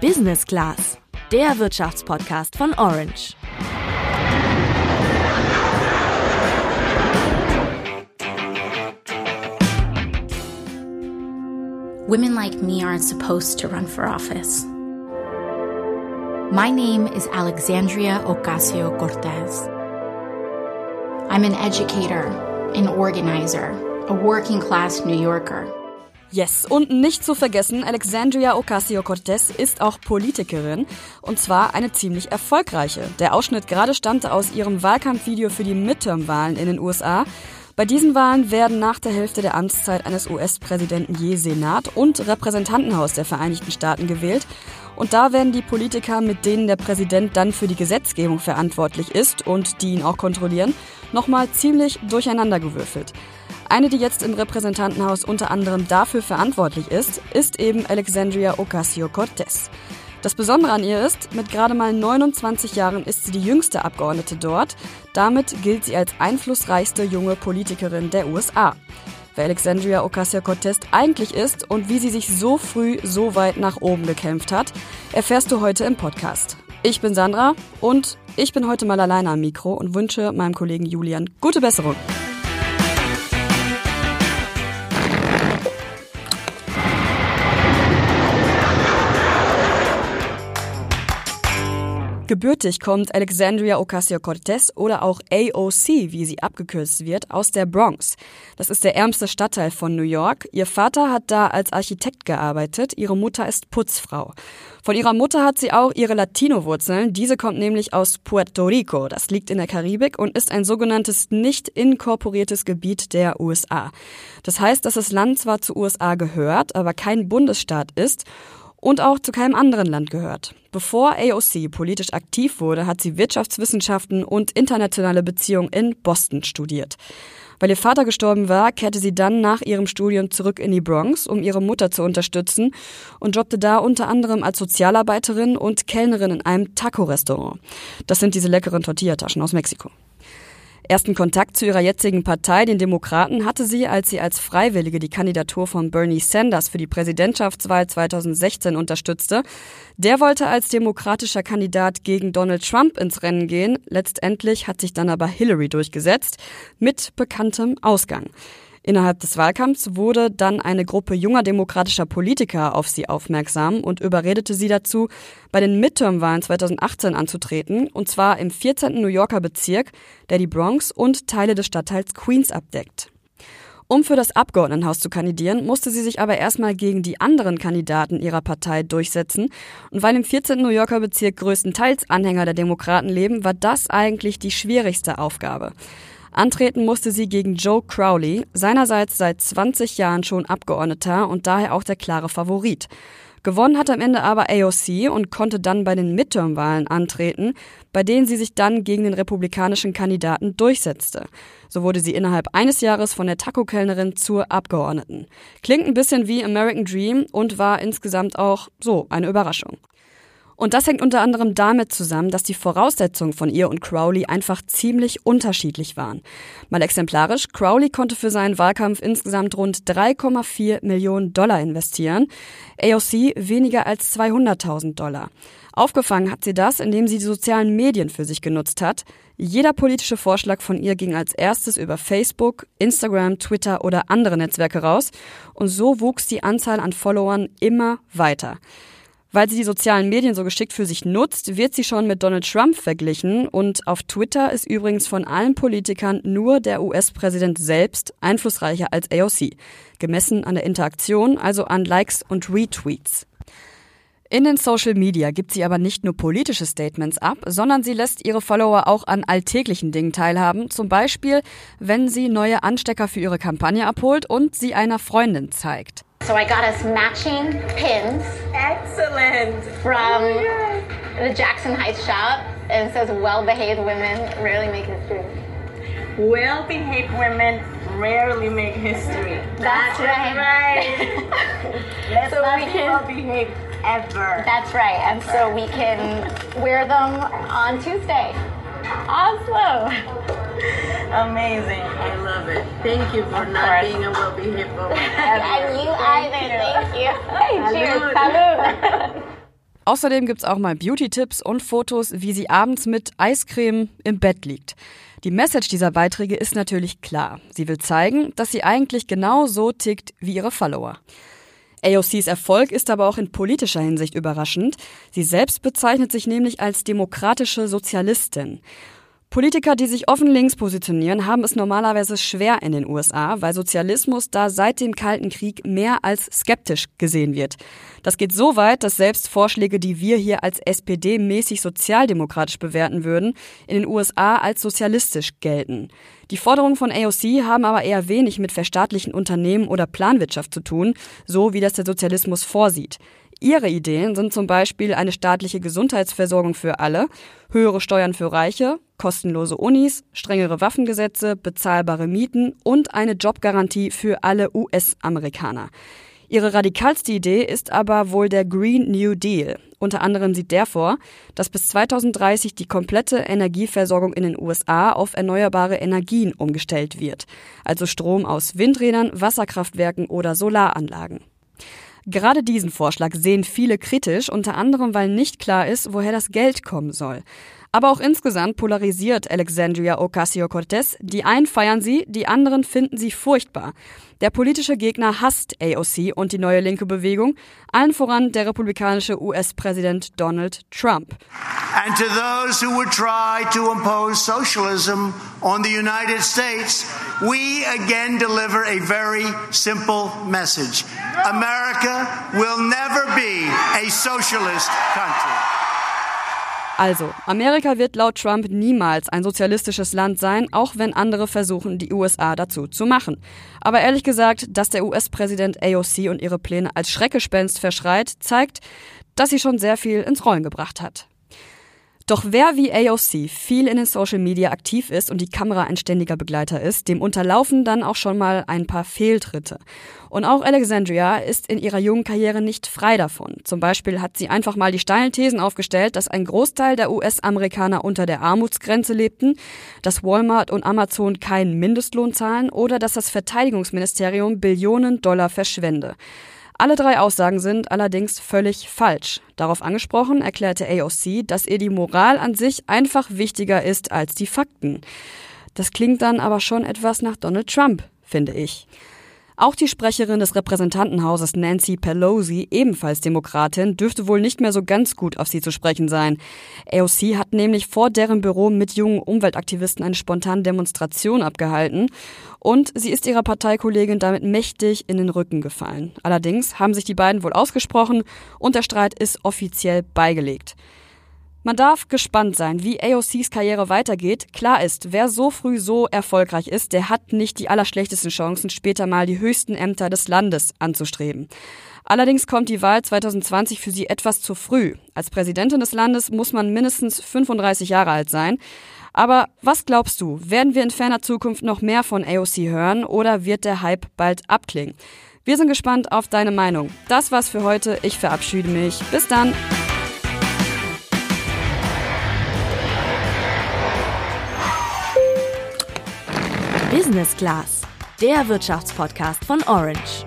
Business Class, der Wirtschaftspodcast von Orange. Women like me aren't supposed to run for office. My name is Alexandria Ocasio Cortez. I'm an educator, an organizer, a working class New Yorker. Yes, und nicht zu vergessen, Alexandria Ocasio-Cortez ist auch Politikerin und zwar eine ziemlich erfolgreiche. Der Ausschnitt gerade stammte aus ihrem Wahlkampfvideo für die Midterm-Wahlen in den USA. Bei diesen Wahlen werden nach der Hälfte der Amtszeit eines US-Präsidenten je Senat und Repräsentantenhaus der Vereinigten Staaten gewählt. Und da werden die Politiker, mit denen der Präsident dann für die Gesetzgebung verantwortlich ist und die ihn auch kontrollieren, nochmal ziemlich durcheinandergewürfelt. Eine, die jetzt im Repräsentantenhaus unter anderem dafür verantwortlich ist, ist eben Alexandria Ocasio-Cortez. Das Besondere an ihr ist, mit gerade mal 29 Jahren ist sie die jüngste Abgeordnete dort. Damit gilt sie als einflussreichste junge Politikerin der USA. Wer Alexandria Ocasio-Cortez eigentlich ist und wie sie sich so früh so weit nach oben gekämpft hat, erfährst du heute im Podcast. Ich bin Sandra und ich bin heute mal alleine am Mikro und wünsche meinem Kollegen Julian gute Besserung. Gebürtig kommt Alexandria Ocasio-Cortez oder auch AOC, wie sie abgekürzt wird, aus der Bronx. Das ist der ärmste Stadtteil von New York. Ihr Vater hat da als Architekt gearbeitet, ihre Mutter ist Putzfrau. Von ihrer Mutter hat sie auch ihre Latino-Wurzeln. Diese kommt nämlich aus Puerto Rico. Das liegt in der Karibik und ist ein sogenanntes nicht inkorporiertes Gebiet der USA. Das heißt, dass das Land zwar zu USA gehört, aber kein Bundesstaat ist und auch zu keinem anderen Land gehört. Bevor AOC politisch aktiv wurde, hat sie Wirtschaftswissenschaften und internationale Beziehungen in Boston studiert. Weil ihr Vater gestorben war, kehrte sie dann nach ihrem Studium zurück in die Bronx, um ihre Mutter zu unterstützen und jobbte da unter anderem als Sozialarbeiterin und Kellnerin in einem Taco-Restaurant. Das sind diese leckeren Tortillataschen aus Mexiko. Ersten Kontakt zu ihrer jetzigen Partei, den Demokraten, hatte sie, als sie als Freiwillige die Kandidatur von Bernie Sanders für die Präsidentschaftswahl 2016 unterstützte. Der wollte als demokratischer Kandidat gegen Donald Trump ins Rennen gehen. Letztendlich hat sich dann aber Hillary durchgesetzt, mit bekanntem Ausgang. Innerhalb des Wahlkampfs wurde dann eine Gruppe junger demokratischer Politiker auf sie aufmerksam und überredete sie dazu, bei den Midterm-Wahlen 2018 anzutreten, und zwar im 14. New Yorker Bezirk, der die Bronx und Teile des Stadtteils Queens abdeckt. Um für das Abgeordnetenhaus zu kandidieren, musste sie sich aber erstmal gegen die anderen Kandidaten ihrer Partei durchsetzen. Und weil im 14. New Yorker Bezirk größtenteils Anhänger der Demokraten leben, war das eigentlich die schwierigste Aufgabe. Antreten musste sie gegen Joe Crowley, seinerseits seit 20 Jahren schon Abgeordneter und daher auch der klare Favorit. Gewonnen hat am Ende aber AOC und konnte dann bei den Midterm-Wahlen antreten, bei denen sie sich dann gegen den republikanischen Kandidaten durchsetzte. So wurde sie innerhalb eines Jahres von der Taco-Kellnerin zur Abgeordneten. Klingt ein bisschen wie American Dream und war insgesamt auch so eine Überraschung. Und das hängt unter anderem damit zusammen, dass die Voraussetzungen von ihr und Crowley einfach ziemlich unterschiedlich waren. Mal exemplarisch, Crowley konnte für seinen Wahlkampf insgesamt rund 3,4 Millionen Dollar investieren, AOC weniger als 200.000 Dollar. Aufgefangen hat sie das, indem sie die sozialen Medien für sich genutzt hat. Jeder politische Vorschlag von ihr ging als erstes über Facebook, Instagram, Twitter oder andere Netzwerke raus und so wuchs die Anzahl an Followern immer weiter. Weil sie die sozialen Medien so geschickt für sich nutzt, wird sie schon mit Donald Trump verglichen und auf Twitter ist übrigens von allen Politikern nur der US-Präsident selbst einflussreicher als AOC, gemessen an der Interaktion, also an Likes und Retweets. In den Social Media gibt sie aber nicht nur politische Statements ab, sondern sie lässt ihre Follower auch an alltäglichen Dingen teilhaben. Zum Beispiel, wenn sie neue Anstecker für ihre Kampagne abholt und sie einer Freundin zeigt. So I got us matching pins. Excellent. From oh the Jackson Heights shop. And it says well behaved women rarely make history. Well behaved women rarely make history. That's, That's right. right. Let's So not we can- well behaved ever. That's right. And so we can wear them on Tuesday. Awesome. Amazing. I love it. Thank you for not course. being a well behaved woman. And you Thank either. you. Thank you. Hey, cheers. Salud. Außerdem gibt's auch mal Beauty-Tipps und Fotos, wie sie abends mit Eiscreme im Bett liegt. Die Message dieser Beiträge ist natürlich klar. Sie will zeigen, dass sie eigentlich genau so tickt wie ihre Follower. AOCs Erfolg ist aber auch in politischer Hinsicht überraschend. Sie selbst bezeichnet sich nämlich als demokratische Sozialistin. Politiker, die sich offen links positionieren, haben es normalerweise schwer in den USA, weil Sozialismus da seit dem Kalten Krieg mehr als skeptisch gesehen wird. Das geht so weit, dass selbst Vorschläge, die wir hier als SPD-mäßig sozialdemokratisch bewerten würden, in den USA als sozialistisch gelten. Die Forderungen von AOC haben aber eher wenig mit verstaatlichen Unternehmen oder Planwirtschaft zu tun, so wie das der Sozialismus vorsieht. Ihre Ideen sind zum Beispiel eine staatliche Gesundheitsversorgung für alle, höhere Steuern für Reiche, kostenlose Unis, strengere Waffengesetze, bezahlbare Mieten und eine Jobgarantie für alle US-Amerikaner. Ihre radikalste Idee ist aber wohl der Green New Deal. Unter anderem sieht der vor, dass bis 2030 die komplette Energieversorgung in den USA auf erneuerbare Energien umgestellt wird, also Strom aus Windrädern, Wasserkraftwerken oder Solaranlagen. Gerade diesen Vorschlag sehen viele kritisch, unter anderem weil nicht klar ist, woher das Geld kommen soll. Aber auch insgesamt polarisiert Alexandria Ocasio-Cortez. Die einen feiern sie, die anderen finden sie furchtbar. Der politische Gegner hasst AOC und die neue linke Bewegung, allen voran der republikanische US-Präsident Donald Trump. And to those who would try to impose socialism on the United States, we again deliver a very simple message. America will never be a socialist country. Also, Amerika wird laut Trump niemals ein sozialistisches Land sein, auch wenn andere versuchen, die USA dazu zu machen. Aber ehrlich gesagt, dass der US-Präsident AOC und ihre Pläne als Schreckgespenst verschreit, zeigt, dass sie schon sehr viel ins Rollen gebracht hat. Doch wer wie AOC viel in den Social Media aktiv ist und die Kamera ein ständiger Begleiter ist, dem unterlaufen dann auch schon mal ein paar Fehltritte. Und auch Alexandria ist in ihrer jungen Karriere nicht frei davon. Zum Beispiel hat sie einfach mal die steilen Thesen aufgestellt, dass ein Großteil der US-Amerikaner unter der Armutsgrenze lebten, dass Walmart und Amazon keinen Mindestlohn zahlen oder dass das Verteidigungsministerium Billionen Dollar verschwende. Alle drei Aussagen sind allerdings völlig falsch. Darauf angesprochen erklärte AOC, dass ihr die Moral an sich einfach wichtiger ist als die Fakten. Das klingt dann aber schon etwas nach Donald Trump, finde ich. Auch die Sprecherin des Repräsentantenhauses Nancy Pelosi, ebenfalls Demokratin, dürfte wohl nicht mehr so ganz gut auf sie zu sprechen sein. AOC hat nämlich vor deren Büro mit jungen Umweltaktivisten eine spontane Demonstration abgehalten und sie ist ihrer Parteikollegin damit mächtig in den Rücken gefallen. Allerdings haben sich die beiden wohl ausgesprochen und der Streit ist offiziell beigelegt. Man darf gespannt sein, wie AOCs Karriere weitergeht. Klar ist, wer so früh so erfolgreich ist, der hat nicht die allerschlechtesten Chancen, später mal die höchsten Ämter des Landes anzustreben. Allerdings kommt die Wahl 2020 für sie etwas zu früh. Als Präsidentin des Landes muss man mindestens 35 Jahre alt sein. Aber was glaubst du, werden wir in ferner Zukunft noch mehr von AOC hören oder wird der Hype bald abklingen? Wir sind gespannt auf deine Meinung. Das war's für heute. Ich verabschiede mich. Bis dann. Business Class, der Wirtschaftspodcast von Orange.